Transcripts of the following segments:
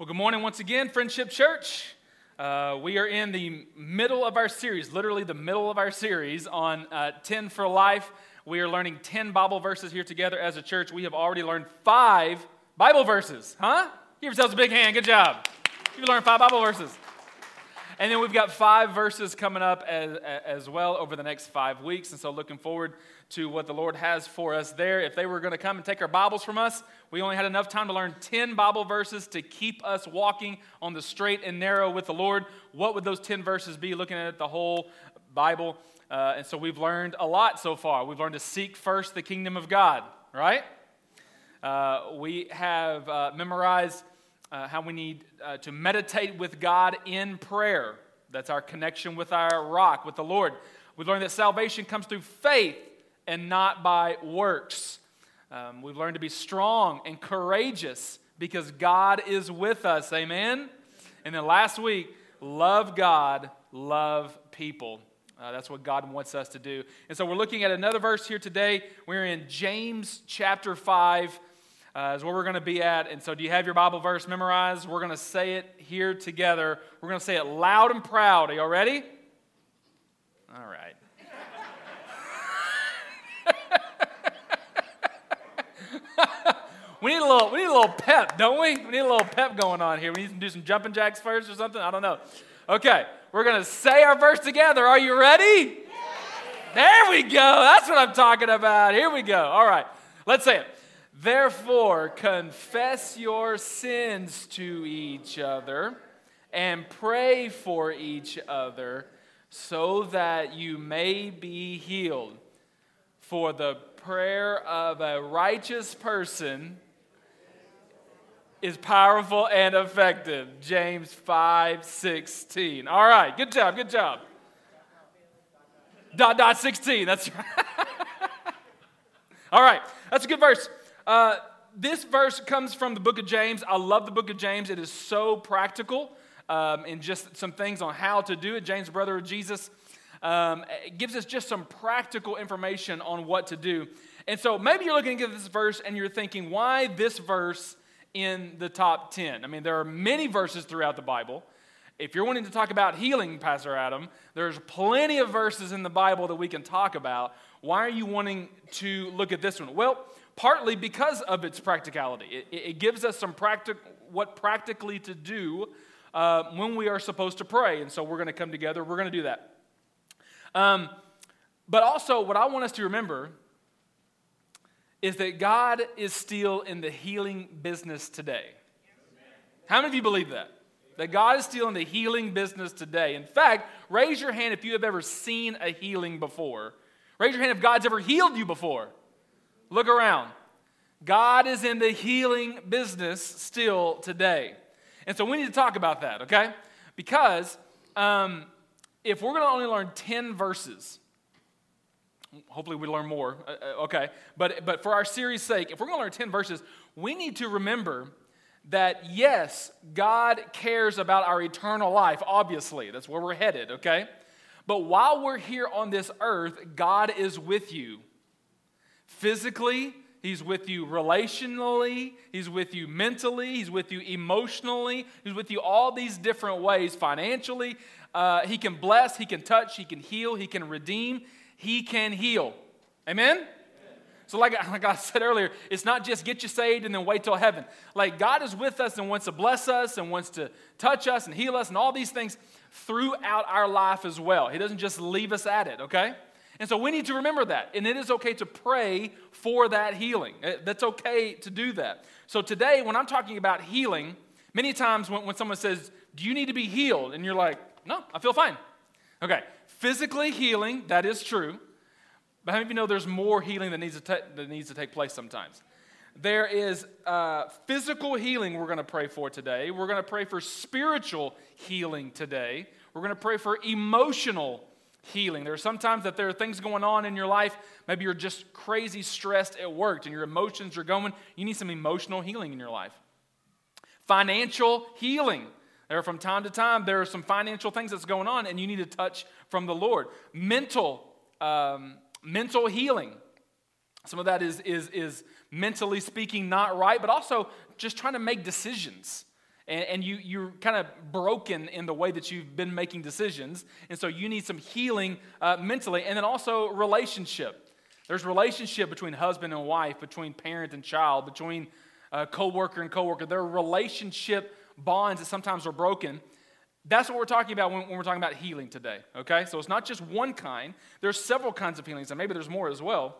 Well, good morning once again, Friendship Church. Uh, we are in the middle of our series, literally the middle of our series on uh, 10 for Life. We are learning 10 Bible verses here together as a church. We have already learned five Bible verses, huh? Give yourselves a big hand. Good job. You've learned five Bible verses. And then we've got five verses coming up as, as well over the next five weeks. And so, looking forward to what the Lord has for us there. If they were going to come and take our Bibles from us, we only had enough time to learn 10 Bible verses to keep us walking on the straight and narrow with the Lord. What would those 10 verses be looking at the whole Bible? Uh, and so, we've learned a lot so far. We've learned to seek first the kingdom of God, right? Uh, we have uh, memorized uh, how we need uh, to meditate with God in prayer. That's our connection with our rock, with the Lord. We've learned that salvation comes through faith and not by works. Um, we've learned to be strong and courageous because God is with us. Amen? And then last week, love God, love people. Uh, that's what God wants us to do. And so we're looking at another verse here today. We're in James chapter 5 uh, is where we're going to be at. And so, do you have your Bible verse memorized? We're going to say it here together. We're going to say it loud and proud. Are you all ready? All right. we need a little we need a little pep, don't we? We need a little pep going on here. We need to do some jumping jacks first or something. I don't know. Okay, we're gonna say our verse together. Are you ready? There we go. That's what I'm talking about. Here we go. All right, let's say it. Therefore, confess your sins to each other and pray for each other so that you may be healed. For the prayer of a righteous person is powerful and effective. James 5 16. All right, good job, good job. Dot dot 16, that's right. All right, that's a good verse. Uh, this verse comes from the book of James. I love the book of James. It is so practical um, and just some things on how to do it. James, brother of Jesus, um, gives us just some practical information on what to do. And so maybe you're looking at this verse and you're thinking, why this verse in the top 10? I mean, there are many verses throughout the Bible. If you're wanting to talk about healing, Pastor Adam, there's plenty of verses in the Bible that we can talk about. Why are you wanting to look at this one? Well, partly because of its practicality. It, it gives us some practic- what practically to do uh, when we are supposed to pray. And so we're going to come together, we're going to do that. Um, but also, what I want us to remember is that God is still in the healing business today. How many of you believe that? That God is still in the healing business today. In fact, raise your hand if you have ever seen a healing before. Raise your hand if God's ever healed you before. Look around. God is in the healing business still today. And so we need to talk about that, okay? Because um, if we're going to only learn 10 verses, hopefully we learn more, uh, uh, okay? But, but for our series' sake, if we're going to learn 10 verses, we need to remember that yes, God cares about our eternal life, obviously. That's where we're headed, okay? But while we're here on this earth, God is with you physically, He's with you relationally, He's with you mentally, He's with you emotionally, He's with you all these different ways financially. Uh, he can bless, He can touch, He can heal, He can redeem, He can heal. Amen? So, like, like I said earlier, it's not just get you saved and then wait till heaven. Like, God is with us and wants to bless us and wants to touch us and heal us and all these things throughout our life as well. He doesn't just leave us at it, okay? And so we need to remember that. And it is okay to pray for that healing. Uh, that's okay to do that. So today, when I'm talking about healing, many times when, when someone says, Do you need to be healed? And you're like, No, I feel fine. Okay, physically healing, that is true. But how many of you know there's more healing that needs to, ta- that needs to take place sometimes? There is uh, physical healing we're going to pray for today. We're going to pray for spiritual healing today. We're going to pray for emotional healing. There are sometimes that there are things going on in your life. Maybe you're just crazy stressed at work and your emotions are going. You need some emotional healing in your life. Financial healing. There from time to time, there are some financial things that's going on, and you need to touch from the Lord. Mental, um, mental healing. Some of that is, is, is mentally speaking not right, but also just trying to make decisions and, and you, you're kind of broken in the way that you've been making decisions. And so you need some healing uh, mentally. And then also relationship. There's relationship between husband and wife, between parent and child, between uh, coworker and coworker. There are relationship bonds that sometimes are broken. That's what we're talking about when, when, we're talking about healing today, okay? So it's not just one kind, there's several kinds of healings, and maybe there's more as well.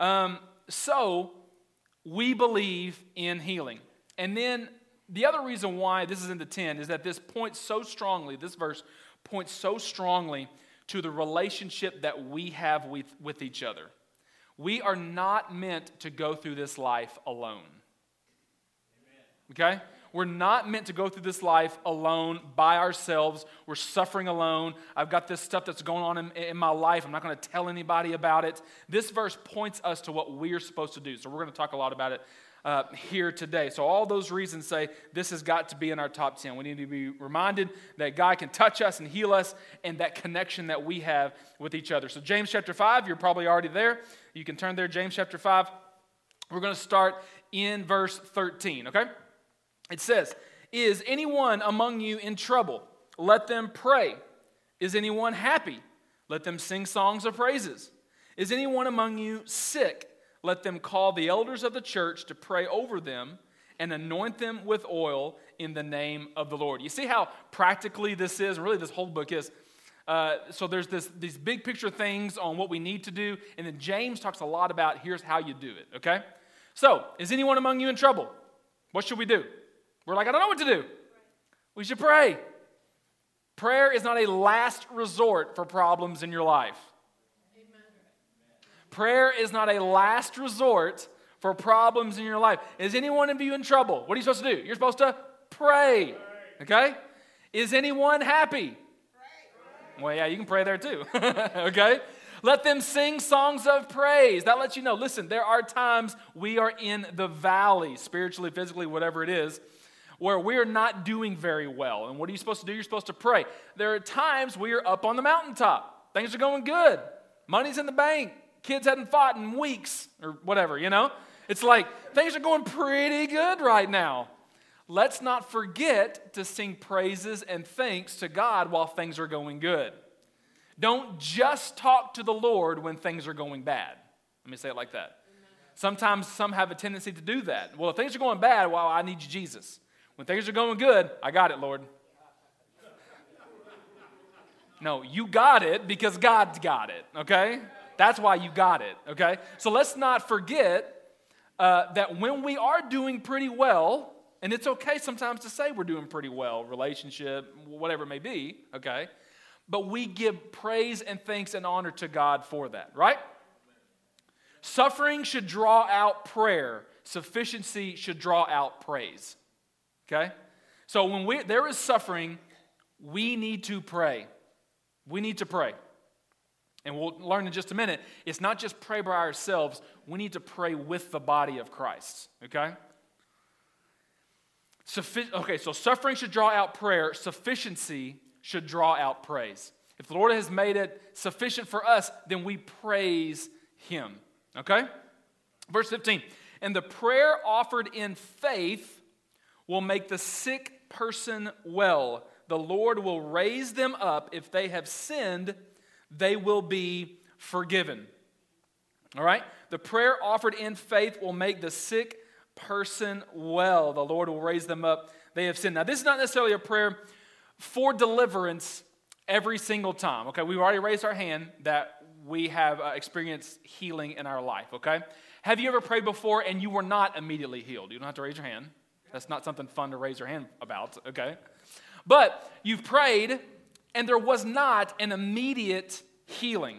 Um, so we believe in healing. And then the other reason why this is in the 10 is that this points so strongly, this verse points so strongly to the relationship that we have with, with each other. We are not meant to go through this life alone. Okay? We're not meant to go through this life alone by ourselves. We're suffering alone. I've got this stuff that's going on in, in my life. I'm not going to tell anybody about it. This verse points us to what we're supposed to do. So we're going to talk a lot about it uh, here today. So, all those reasons say this has got to be in our top 10. We need to be reminded that God can touch us and heal us and that connection that we have with each other. So, James chapter 5, you're probably already there. You can turn there, James chapter 5. We're going to start in verse 13, okay? It says, Is anyone among you in trouble? Let them pray. Is anyone happy? Let them sing songs of praises. Is anyone among you sick? Let them call the elders of the church to pray over them and anoint them with oil in the name of the Lord. You see how practically this is, and really this whole book is. Uh, so there's this, these big picture things on what we need to do, and then James talks a lot about here's how you do it, okay? So, is anyone among you in trouble? What should we do? We're like, I don't know what to do. We should pray. Prayer is not a last resort for problems in your life. Prayer is not a last resort for problems in your life. Is any one of you in trouble? What are you supposed to do? You're supposed to pray. Okay? Is anyone happy? Well, yeah, you can pray there too. okay? Let them sing songs of praise. That lets you know listen, there are times we are in the valley, spiritually, physically, whatever it is, where we are not doing very well. And what are you supposed to do? You're supposed to pray. There are times we are up on the mountaintop, things are going good, money's in the bank, Kids hadn't fought in weeks or whatever, you know? It's like things are going pretty good right now. Let's not forget to sing praises and thanks to God while things are going good. Don't just talk to the Lord when things are going bad. Let me say it like that. Sometimes some have a tendency to do that. Well, if things are going bad, well, I need you, Jesus. When things are going good, I got it, Lord. No, you got it because God's got it, okay? That's why you got it, okay? So let's not forget uh, that when we are doing pretty well, and it's okay sometimes to say we're doing pretty well, relationship, whatever it may be, okay? But we give praise and thanks and honor to God for that, right? Suffering should draw out prayer, sufficiency should draw out praise, okay? So when we, there is suffering, we need to pray. We need to pray. And we'll learn in just a minute, it's not just pray by ourselves, we need to pray with the body of Christ, okay? Okay, so suffering should draw out prayer, sufficiency should draw out praise. If the Lord has made it sufficient for us, then we praise Him, okay? Verse 15, and the prayer offered in faith will make the sick person well. The Lord will raise them up if they have sinned they will be forgiven. All right? The prayer offered in faith will make the sick person well. The Lord will raise them up. They have sinned. Now, this is not necessarily a prayer for deliverance every single time. Okay, we've already raised our hand that we have uh, experienced healing in our life. Okay, have you ever prayed before and you were not immediately healed? You don't have to raise your hand. That's not something fun to raise your hand about. Okay, but you've prayed and there was not an immediate healing.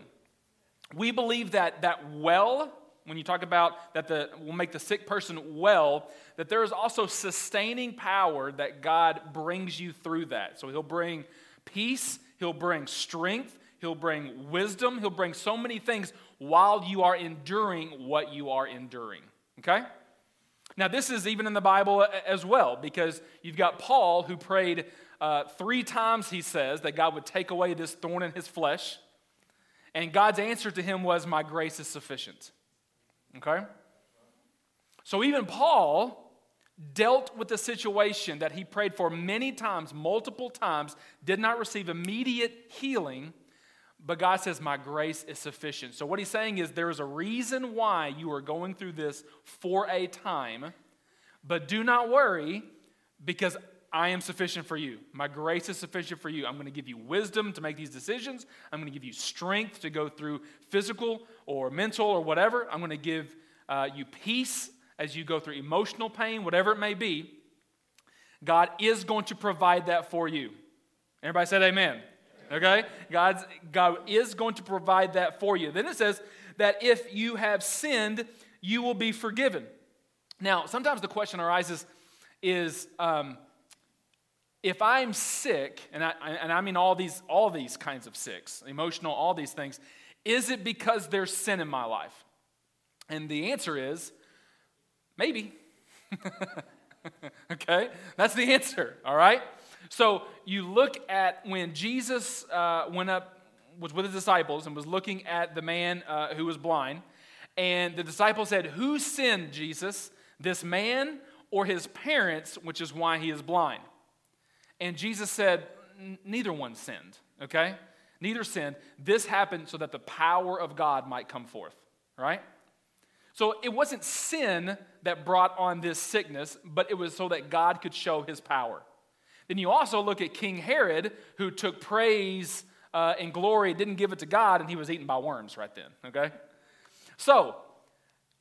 We believe that that well, when you talk about that the will make the sick person well, that there is also sustaining power that God brings you through that. So he'll bring peace, he'll bring strength, he'll bring wisdom, he'll bring so many things while you are enduring what you are enduring. Okay? Now, this is even in the Bible as well, because you've got Paul who prayed uh, three times, he says, that God would take away this thorn in his flesh. And God's answer to him was, My grace is sufficient. Okay? So even Paul dealt with the situation that he prayed for many times, multiple times, did not receive immediate healing, but God says, My grace is sufficient. So, what he's saying is, there is a reason why you are going through this for a time, but do not worry because I am sufficient for you. My grace is sufficient for you. I'm going to give you wisdom to make these decisions. I'm going to give you strength to go through physical or mental or whatever. I'm going to give uh, you peace as you go through emotional pain, whatever it may be. God is going to provide that for you. Everybody said amen. Okay? God's, God is going to provide that for you. Then it says that if you have sinned, you will be forgiven. Now, sometimes the question arises is um, if I'm sick, and I, and I mean all these, all these kinds of sicks, emotional, all these things, is it because there's sin in my life? And the answer is maybe. okay? That's the answer, all right? So you look at when Jesus uh, went up, was with his disciples, and was looking at the man uh, who was blind. And the disciples said, Who sinned, Jesus? This man or his parents, which is why he is blind? And Jesus said, Neither one sinned, okay? Neither sinned. This happened so that the power of God might come forth, right? So it wasn't sin that brought on this sickness, but it was so that God could show his power. Then you also look at King Herod, who took praise uh, and glory, didn't give it to God, and he was eaten by worms right then, okay? So,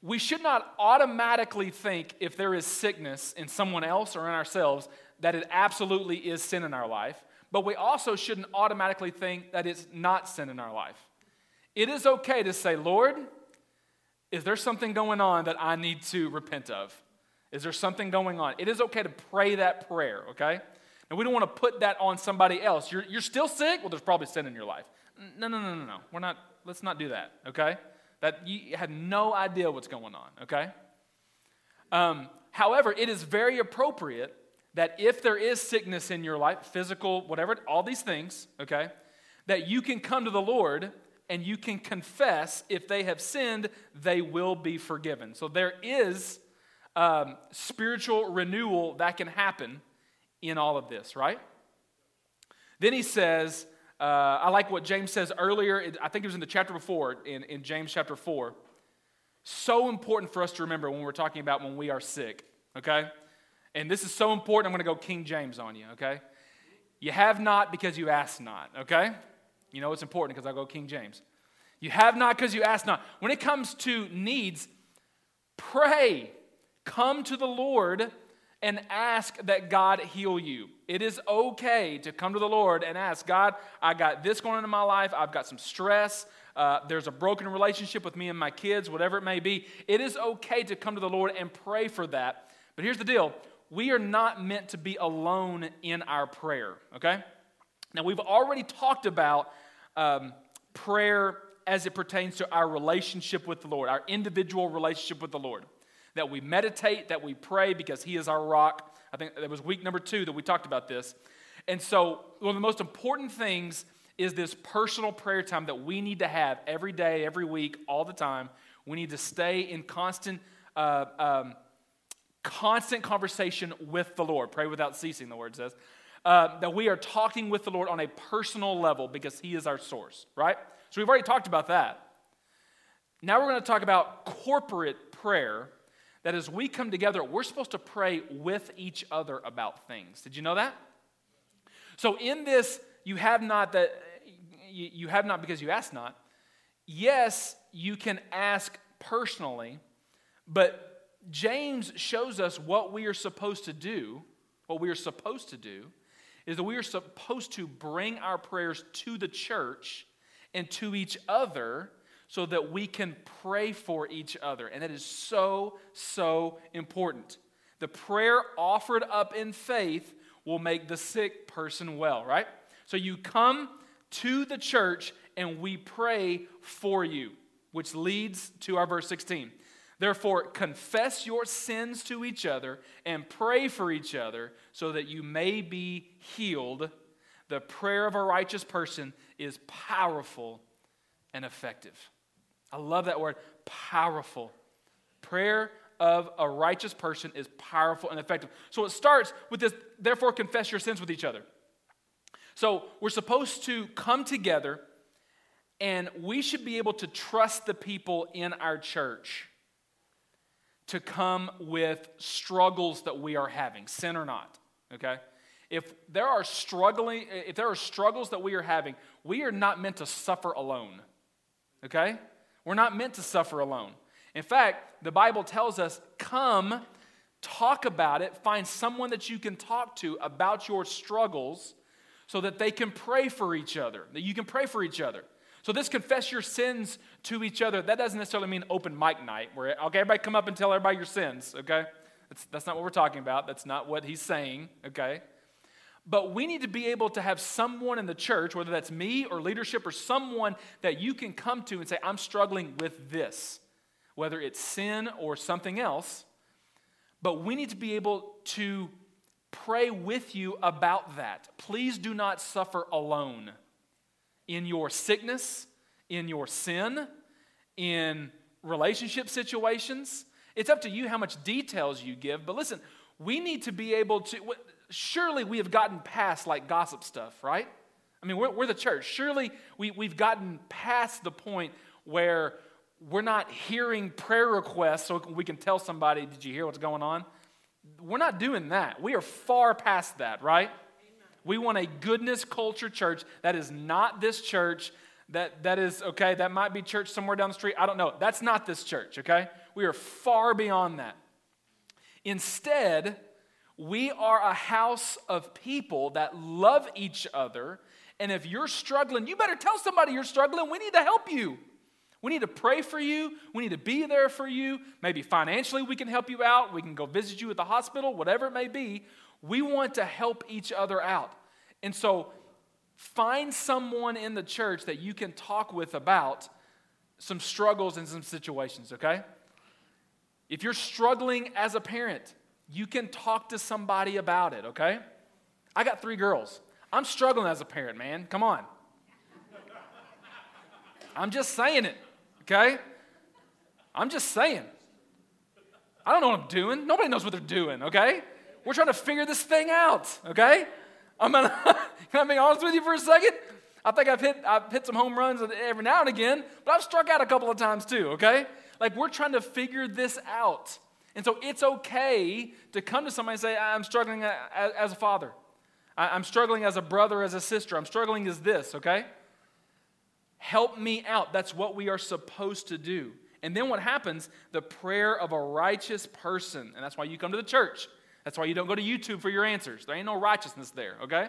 we should not automatically think if there is sickness in someone else or in ourselves that it absolutely is sin in our life, but we also shouldn't automatically think that it's not sin in our life. It is okay to say, Lord, is there something going on that I need to repent of? Is there something going on? It is okay to pray that prayer, okay? And we don't want to put that on somebody else. You're, you're still sick? Well, there's probably sin in your life. No, no, no, no, no. We're not, let's not do that, okay? That you had no idea what's going on, okay? Um, however, it is very appropriate that if there is sickness in your life, physical, whatever, all these things, okay, that you can come to the Lord and you can confess if they have sinned, they will be forgiven. So there is um, spiritual renewal that can happen in all of this, right? Then he says, uh, I like what James says earlier. I think it was in the chapter before, in, in James chapter 4. So important for us to remember when we're talking about when we are sick, okay? And this is so important, I'm going to go King James on you, okay? You have not because you ask not, okay? You know it's important because I go King James. You have not because you ask not. When it comes to needs, pray. Come to the Lord and ask that God heal you. It is okay to come to the Lord and ask, God, I got this going on in my life. I've got some stress. Uh, there's a broken relationship with me and my kids, whatever it may be. It is okay to come to the Lord and pray for that. But here's the deal we are not meant to be alone in our prayer, okay? Now, we've already talked about um, prayer as it pertains to our relationship with the Lord, our individual relationship with the Lord that we meditate, that we pray because He is our rock. I think that was week number two that we talked about this. And so, one of the most important things is this personal prayer time that we need to have every day, every week, all the time. We need to stay in constant, uh, um, constant conversation with the Lord. Pray without ceasing, the word says. Uh, that we are talking with the Lord on a personal level because He is our source, right? So we've already talked about that. Now we're going to talk about corporate prayer that as we come together, we're supposed to pray with each other about things. Did you know that? So in this, you have not that you have not because you ask not. Yes, you can ask personally, but James shows us what we are supposed to do. What we are supposed to do is that we are supposed to bring our prayers to the church and to each other so that we can pray for each other. And that is so, so important. The prayer offered up in faith will make the sick person well, right? So you come to the church and we pray for you, which leads to our verse 16. Therefore, confess your sins to each other and pray for each other so that you may be healed. The prayer of a righteous person is powerful and effective. I love that word, powerful. Prayer of a righteous person is powerful and effective. So it starts with this, therefore, confess your sins with each other. So we're supposed to come together and we should be able to trust the people in our church to come with struggles that we are having, sin or not, okay? If there are struggling, if there are struggles that we are having, we are not meant to suffer alone. Okay? We're not meant to suffer alone. In fact, the Bible tells us, come, talk about it, find someone that you can talk to about your struggles so that they can pray for each other, that you can pray for each other. So, this confess your sins to each other, that doesn't necessarily mean open mic night, where, okay, everybody come up and tell everybody your sins, okay? That's, that's not what we're talking about. That's not what he's saying, okay? But we need to be able to have someone in the church, whether that's me or leadership or someone that you can come to and say, I'm struggling with this, whether it's sin or something else. But we need to be able to pray with you about that. Please do not suffer alone in your sickness, in your sin, in relationship situations. It's up to you how much details you give. But listen, we need to be able to surely we have gotten past like gossip stuff, right? I mean, we're, we're the church. Surely we, we've gotten past the point where we're not hearing prayer requests so we can tell somebody, Did you hear what's going on? We're not doing that. We are far past that, right? We want a goodness culture church. That is not this church. That, that is, okay, that might be church somewhere down the street. I don't know. That's not this church, okay? We are far beyond that. Instead, we are a house of people that love each other. And if you're struggling, you better tell somebody you're struggling. We need to help you. We need to pray for you. We need to be there for you. Maybe financially, we can help you out. We can go visit you at the hospital, whatever it may be. We want to help each other out. And so, find someone in the church that you can talk with about some struggles and some situations, okay? If you're struggling as a parent, you can talk to somebody about it, okay? I got three girls. I'm struggling as a parent, man. Come on. I'm just saying it, okay? I'm just saying. I don't know what I'm doing. Nobody knows what they're doing, okay? We're trying to figure this thing out, okay? I'm gonna, can I be honest with you for a second? I think I've hit, I've hit some home runs every now and again, but I've struck out a couple of times too, okay? Like we're trying to figure this out. And so it's okay to come to somebody and say, I'm struggling as a father. I'm struggling as a brother, as a sister. I'm struggling as this, okay? Help me out. That's what we are supposed to do. And then what happens? The prayer of a righteous person. And that's why you come to the church. That's why you don't go to YouTube for your answers. There ain't no righteousness there, okay?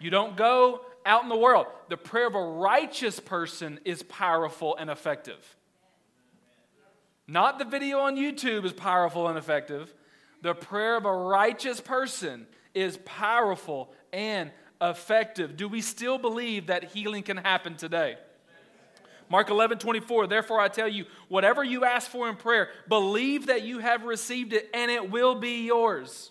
You don't go out in the world. The prayer of a righteous person is powerful and effective. Not the video on YouTube is powerful and effective. The prayer of a righteous person is powerful and effective. Do we still believe that healing can happen today? Mark 11, 24, therefore I tell you, whatever you ask for in prayer, believe that you have received it and it will be yours.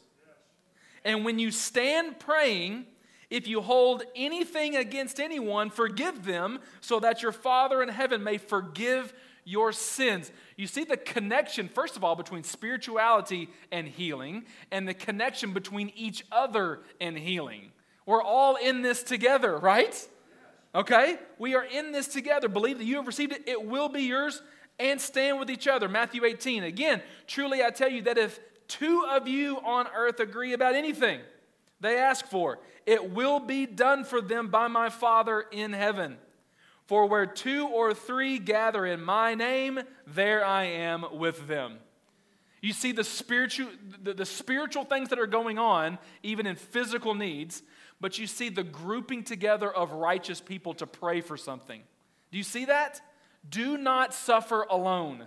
And when you stand praying, if you hold anything against anyone, forgive them so that your Father in heaven may forgive your sins. You see the connection, first of all, between spirituality and healing, and the connection between each other and healing. We're all in this together, right? Okay? We are in this together. Believe that you have received it, it will be yours, and stand with each other. Matthew 18. Again, truly I tell you that if two of you on earth agree about anything they ask for, it will be done for them by my Father in heaven. For where two or three gather in my name, there I am with them. You see the spiritual, the, the, spiritual things that are going on, even in physical needs, but you see the grouping together of righteous people to pray for something. Do you see that? Do not suffer alone.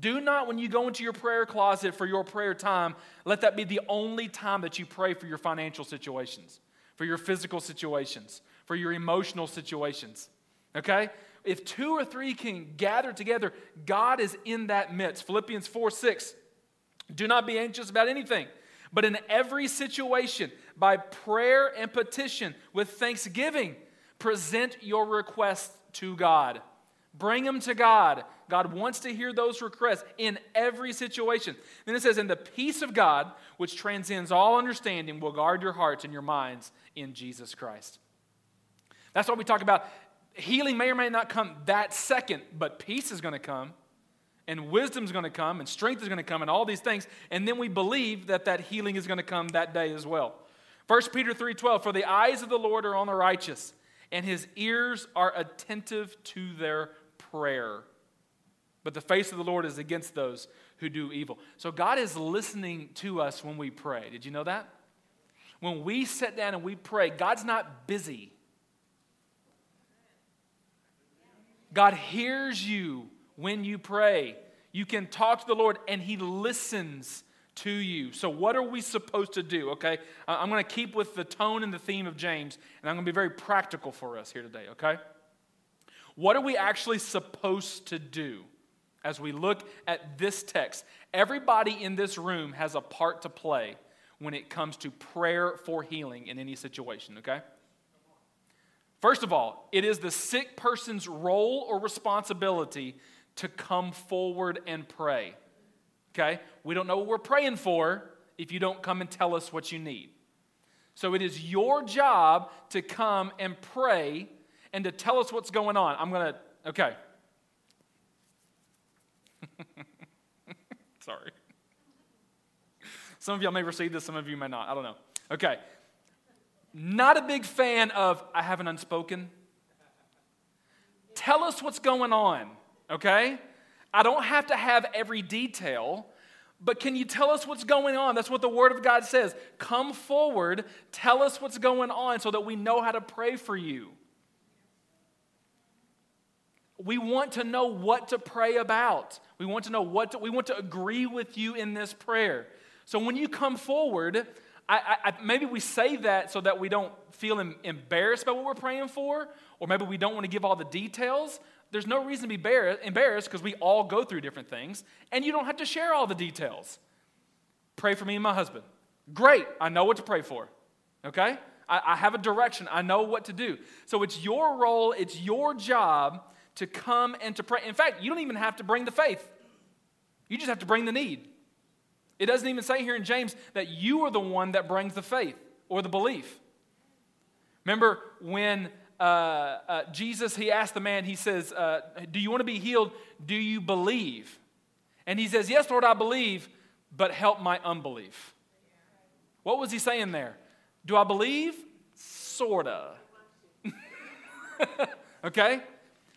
Do not, when you go into your prayer closet for your prayer time, let that be the only time that you pray for your financial situations, for your physical situations, for your emotional situations. Okay? If two or three can gather together, God is in that midst. Philippians 4 6. Do not be anxious about anything, but in every situation, by prayer and petition, with thanksgiving, present your requests to God. Bring them to God. God wants to hear those requests in every situation. Then it says, And the peace of God, which transcends all understanding, will guard your hearts and your minds in Jesus Christ. That's why we talk about. Healing may or may not come that second, but peace is going to come, and wisdom is going to come, and strength is going to come, and all these things. And then we believe that that healing is going to come that day as well. 1 Peter 3:12 For the eyes of the Lord are on the righteous and his ears are attentive to their prayer. But the face of the Lord is against those who do evil. So God is listening to us when we pray. Did you know that? When we sit down and we pray, God's not busy. God hears you when you pray. You can talk to the Lord and He listens to you. So, what are we supposed to do? Okay, I'm going to keep with the tone and the theme of James, and I'm going to be very practical for us here today, okay? What are we actually supposed to do as we look at this text? Everybody in this room has a part to play when it comes to prayer for healing in any situation, okay? First of all, it is the sick person's role or responsibility to come forward and pray okay? We don't know what we're praying for if you don't come and tell us what you need. So it is your job to come and pray and to tell us what's going on. I'm going to, okay. Sorry. Some of y'all may receive this, some of you may not. I don't know. Okay. Not a big fan of I have an unspoken. Tell us what's going on, okay? I don't have to have every detail, but can you tell us what's going on? That's what the Word of God says. Come forward, tell us what's going on so that we know how to pray for you. We want to know what to pray about. We want to know what to, we want to agree with you in this prayer. So when you come forward, I, I, maybe we say that so that we don't feel embarrassed by what we're praying for, or maybe we don't want to give all the details there's no reason to be embarrassed because we all go through different things, and you don't have to share all the details. Pray for me and my husband. Great, I know what to pray for. Okay? I, I have a direction, I know what to do. So it's your role, it's your job to come and to pray. In fact, you don't even have to bring the faith, you just have to bring the need. It doesn't even say here in James that you are the one that brings the faith or the belief. Remember when uh, uh, Jesus, he asked the man, he says, uh, Do you want to be healed? Do you believe? And he says, Yes, Lord, I believe, but help my unbelief. What was he saying there? Do I believe? Sorta. okay?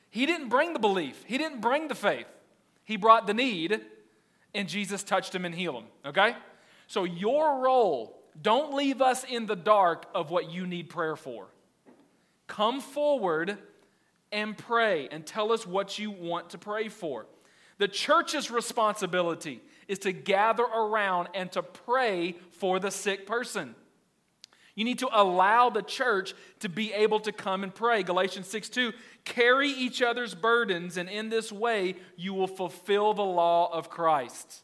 He didn't bring the belief, he didn't bring the faith. He brought the need, and Jesus touched him and healed him. Okay? So, your role, don't leave us in the dark of what you need prayer for. Come forward and pray and tell us what you want to pray for. The church's responsibility is to gather around and to pray for the sick person. You need to allow the church to be able to come and pray. Galatians 6 2, carry each other's burdens, and in this way you will fulfill the law of Christ.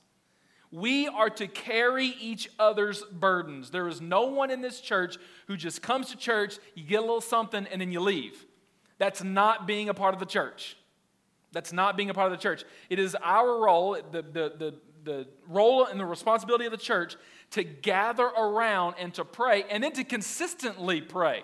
We are to carry each other's burdens. There is no one in this church who just comes to church, you get a little something, and then you leave. That's not being a part of the church. That's not being a part of the church. It is our role, the, the, the, the role and the responsibility of the church to gather around and to pray and then to consistently pray.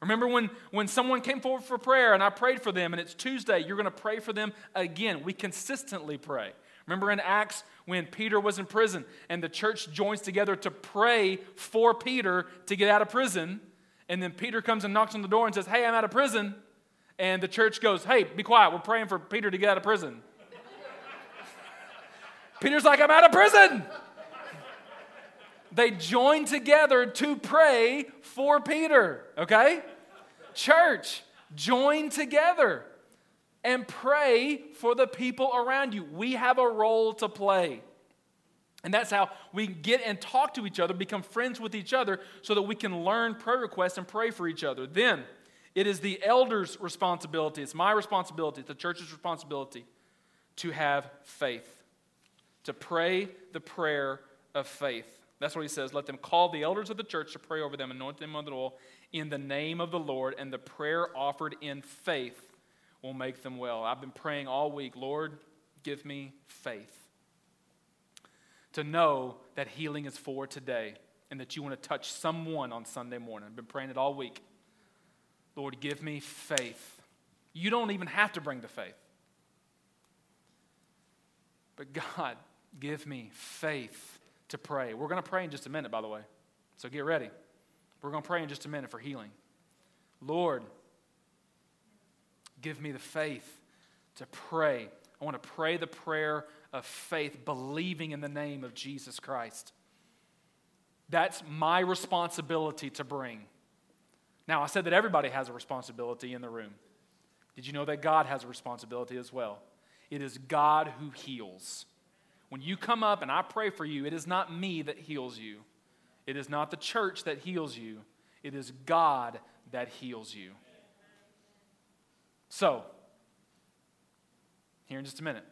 Remember when, when someone came forward for prayer and I prayed for them and it's Tuesday, you're going to pray for them again. We consistently pray. Remember in Acts when Peter was in prison and the church joins together to pray for Peter to get out of prison. And then Peter comes and knocks on the door and says, Hey, I'm out of prison. And the church goes, Hey, be quiet. We're praying for Peter to get out of prison. Peter's like, I'm out of prison. they join together to pray for Peter, okay? Church, join together and pray for the people around you. We have a role to play. And that's how we get and talk to each other, become friends with each other, so that we can learn prayer requests and pray for each other. Then it is the elders' responsibility, it's my responsibility, it's the church's responsibility to have faith, to pray the prayer of faith. That's what he says. Let them call the elders of the church to pray over them, anoint them with oil in the name of the Lord, and the prayer offered in faith will make them well. I've been praying all week, Lord, give me faith to know that healing is for today and that you want to touch someone on Sunday morning. I've been praying it all week. Lord, give me faith. You don't even have to bring the faith. But God, give me faith to pray. We're going to pray in just a minute, by the way. So get ready. We're going to pray in just a minute for healing. Lord, give me the faith to pray. I want to pray the prayer of faith, believing in the name of Jesus Christ. That's my responsibility to bring. Now, I said that everybody has a responsibility in the room. Did you know that God has a responsibility as well? It is God who heals. When you come up and I pray for you, it is not me that heals you. It is not the church that heals you. It is God that heals you. So, here in just a minute,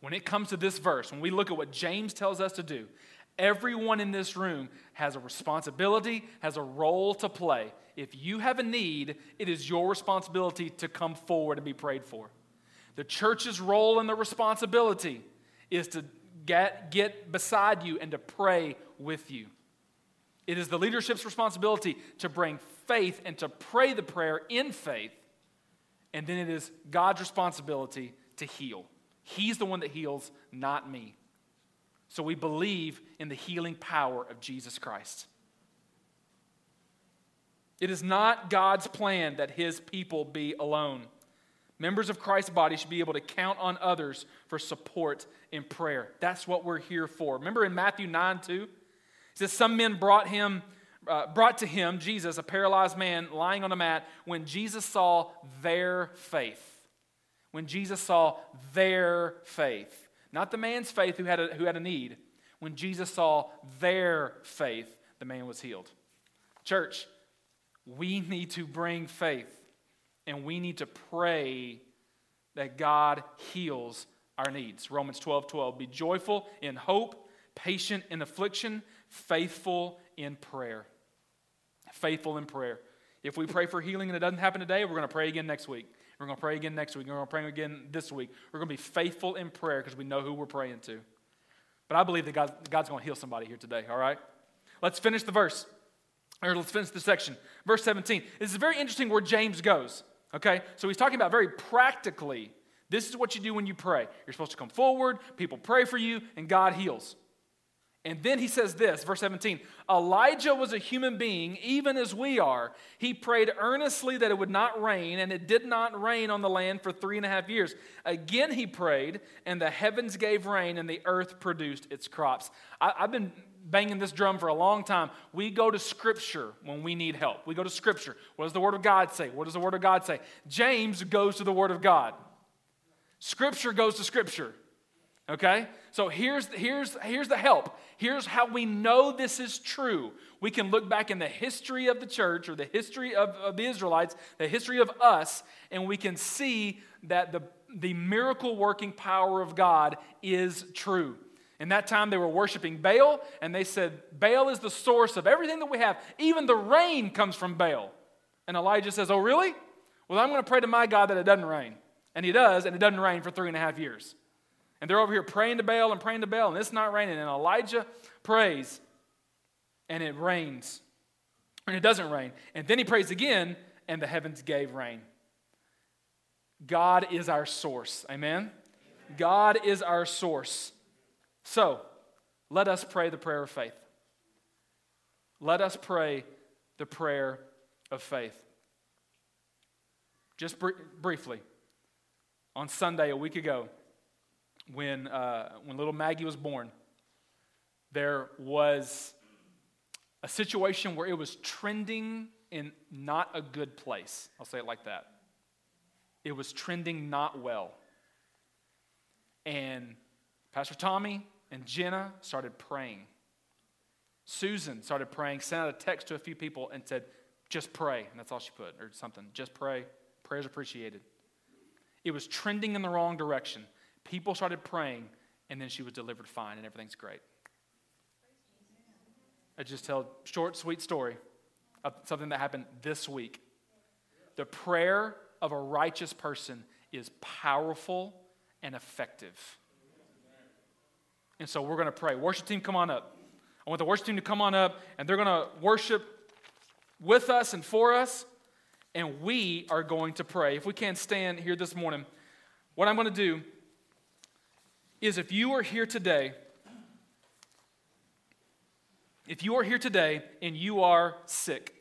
when it comes to this verse, when we look at what James tells us to do, everyone in this room has a responsibility, has a role to play. If you have a need, it is your responsibility to come forward and be prayed for. The church's role and the responsibility is to get, get beside you and to pray with you. It is the leadership's responsibility to bring faith and to pray the prayer in faith. And then it is God's responsibility to heal. He's the one that heals, not me. So we believe in the healing power of Jesus Christ. It is not God's plan that his people be alone. Members of Christ's body should be able to count on others for support in prayer. That's what we're here for. Remember in Matthew 9 2? It says, Some men brought him. Uh, brought to him, Jesus, a paralyzed man lying on a mat, when Jesus saw their faith when Jesus saw their faith, not the man's faith who had a, who had a need. When Jesus saw their faith, the man was healed. Church, we need to bring faith and we need to pray that God heals our needs. Romans 12 12. Be joyful in hope, patient in affliction, faithful in prayer. Faithful in prayer. If we pray for healing and it doesn't happen today, we're going to pray again next week. We're going to pray again next week. We're going to pray again this week. We're going to be faithful in prayer because we know who we're praying to. But I believe that God, God's going to heal somebody here today, all right? Let's finish the verse, or let's finish the section. Verse 17. This is very interesting where James goes, okay? So he's talking about very practically this is what you do when you pray. You're supposed to come forward, people pray for you, and God heals. And then he says this, verse 17 Elijah was a human being, even as we are. He prayed earnestly that it would not rain, and it did not rain on the land for three and a half years. Again he prayed, and the heavens gave rain, and the earth produced its crops. I, have been banging this drum for a long time. We go to Scripture when we need help. We go to Scripture. What does the Word of God say? What does the Word of God say? James goes to the Word of God. Scripture goes to Scripture. Okay? So here's, here's, here's the help. Here's how we know this is true. We can look back in the history of the church or the history of, of the Israelites, the history of us, and we can see that the, the miracle working power of God is true. In that time, they were worshiping Baal, and they said, Baal is the source of everything that we have. Even the rain comes from Baal. And Elijah says, Oh, really? Well, I'm going to pray to my God that it doesn't rain. And he does, and it doesn't rain for three and a half years. And they're over here praying to Baal and praying to Baal, and it's not raining. And Elijah prays, and it rains. And it doesn't rain. And then he prays again, and the heavens gave rain. God is our source. Amen? God is our source. So, let us pray the prayer of faith. Let us pray the prayer of faith. Just br- briefly, on Sunday a week ago, when, uh, when little Maggie was born, there was a situation where it was trending in not a good place. I'll say it like that. It was trending not well. And Pastor Tommy and Jenna started praying. Susan started praying, sent out a text to a few people and said, just pray. And that's all she put, or something. Just pray. Prayers appreciated. It was trending in the wrong direction. People started praying, and then she was delivered fine, and everything's great. I just tell short, sweet story of something that happened this week. The prayer of a righteous person is powerful and effective. And so we're going to pray. Worship team, come on up. I want the worship team to come on up, and they're going to worship with us and for us, and we are going to pray. If we can't stand here this morning, what I'm going to do is if you are here today, if you are here today and you are sick,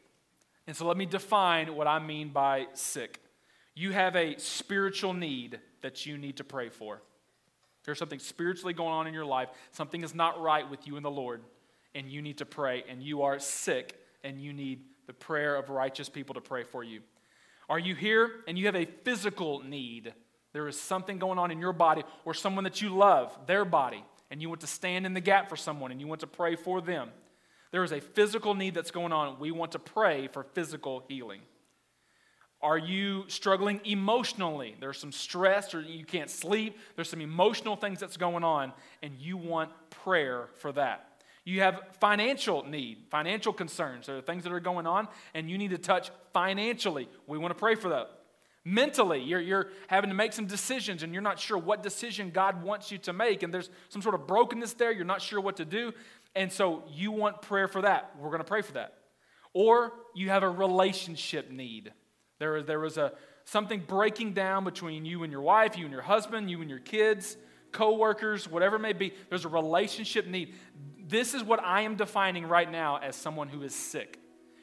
and so let me define what I mean by sick. You have a spiritual need that you need to pray for. There's something spiritually going on in your life, something is not right with you and the Lord, and you need to pray, and you are sick, and you need the prayer of righteous people to pray for you. Are you here and you have a physical need? There is something going on in your body or someone that you love, their body, and you want to stand in the gap for someone and you want to pray for them. There is a physical need that's going on. We want to pray for physical healing. Are you struggling emotionally? There's some stress or you can't sleep. There's some emotional things that's going on, and you want prayer for that. You have financial need, financial concerns. There are things that are going on, and you need to touch financially. We want to pray for that. Mentally, you're, you're having to make some decisions, and you're not sure what decision God wants you to make, and there's some sort of brokenness there. You're not sure what to do. And so you want prayer for that. We're going to pray for that. Or you have a relationship need. There, there was a, something breaking down between you and your wife, you and your husband, you and your kids, co-workers, whatever it may be. There's a relationship need. This is what I am defining right now as someone who is sick.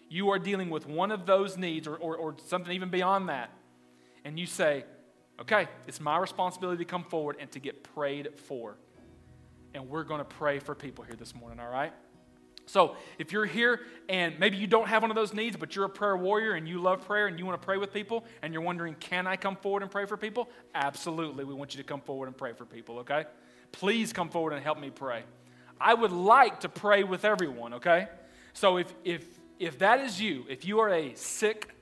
You are dealing with one of those needs or, or, or something even beyond that. And you say, okay, it's my responsibility to come forward and to get prayed for and we're going to pray for people here this morning, all right? So, if you're here and maybe you don't have one of those needs, but you're a prayer warrior and you love prayer and you want to pray with people and you're wondering, can I come forward and pray for people? Absolutely. We want you to come forward and pray for people, okay? Please come forward and help me pray. I would like to pray with everyone, okay? So, if, if, if that is you, if you are a sick,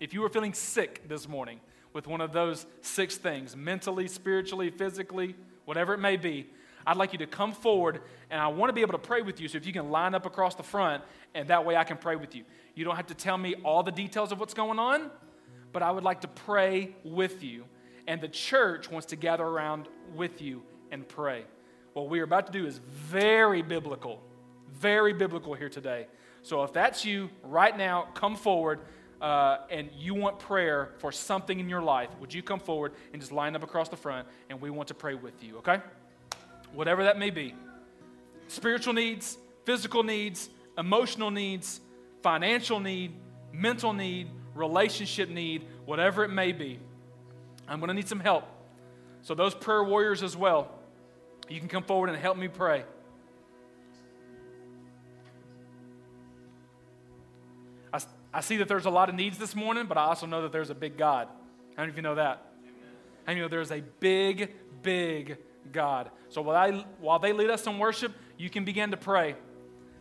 if you are feeling sick this morning with one of those six things mentally, spiritually, physically, whatever it may be I'd like you to come forward and I want to be able to pray with you. So if you can line up across the front, and that way I can pray with you. You don't have to tell me all the details of what's going on, but I would like to pray with you. And the church wants to gather around with you and pray. What we are about to do is very biblical, very biblical here today. So if that's you right now, come forward. Uh, and you want prayer for something in your life, would you come forward and just line up across the front and we want to pray with you, okay? whatever that may be spiritual needs, physical needs, emotional needs, financial need, mental need, relationship need, whatever it may be. I'm going to need some help. So, those prayer warriors as well, you can come forward and help me pray. I, see that there's a lot of needs this morning, but I also know that there's a big God. How many of you know that? Of you know there's a big, big God. So while, I, while they lead us in worship, you can begin to pray.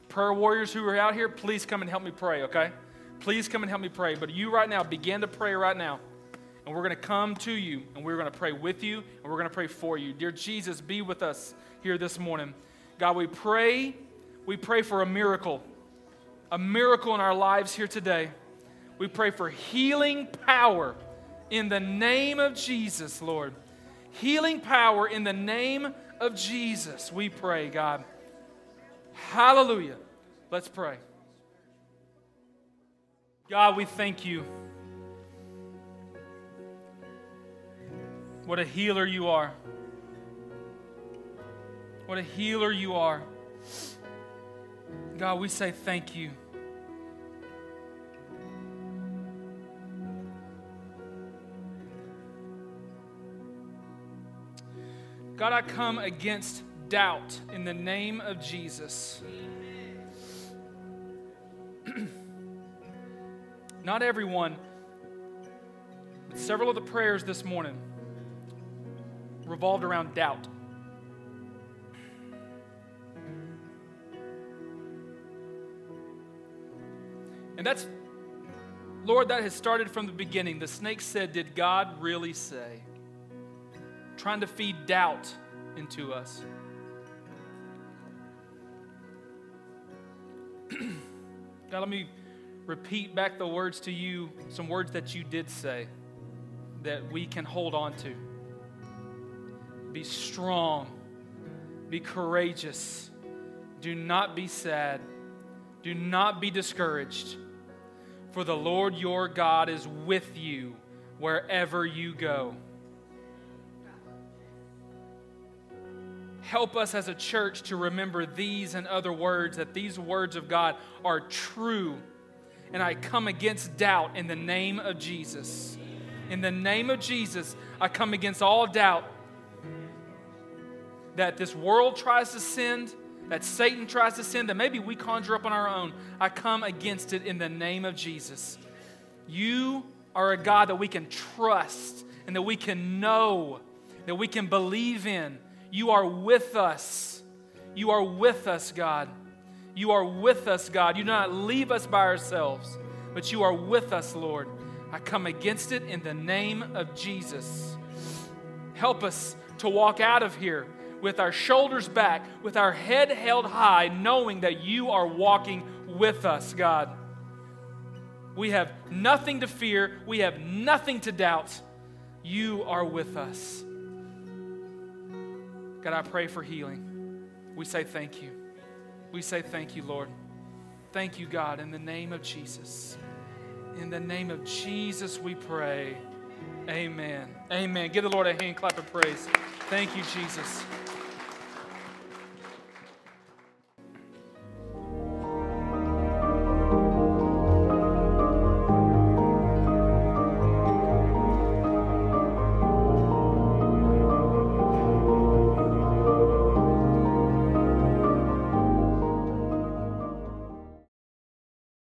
Prayer warriors who are out here, please come and help me pray, okay? Please come and help me pray. But you right now, begin to pray right now. And we're going to come to you and we're going to pray with you and we're going to pray for you. Dear Jesus, be with us here this morning. God, we pray, we pray for a miracle, a miracle in our lives here today. We pray for healing power in the name of Jesus, Lord healing power in the name of Jesus. We pray, God. Hallelujah. Let's pray. God, we thank you. What a healer you are. What a healer you are. God, we say thank you. God, I come against doubt in the name of Jesus. Not everyone, but several of the prayers this morning revolved around doubt. And that's, Lord, that has started from the beginning. The snake said, Did God really say? Trying to feed doubt into us. God, let me repeat back the words to you, some words that you did say that we can hold on to. Be strong. Be courageous. Do not be sad. Do not be discouraged. For the Lord your God is with you wherever you go. Help us as a church to remember these and other words, that these words of God are true. And I come against doubt in the name of Jesus. In the name of Jesus, I come against all doubt that this world tries to send, that Satan tries to send, that maybe we conjure up on our own. I come against it in the name of Jesus. You are a God that we can trust and that we can know, that we can believe in. You are with us. You are with us, God. You are with us, God. You do not leave us by ourselves, but you are with us, Lord. I come against it in the name of Jesus. Help us to walk out of here with our shoulders back, with our head held high, knowing that you are walking with us, God. We have nothing to fear, we have nothing to doubt. You are with us. God, I pray for healing. We say thank you. We say thank you, Lord. Thank you, God, in the name of Jesus. In the name of Jesus, we pray. Amen. Amen. Give the Lord a hand clap of praise. Thank you, Jesus.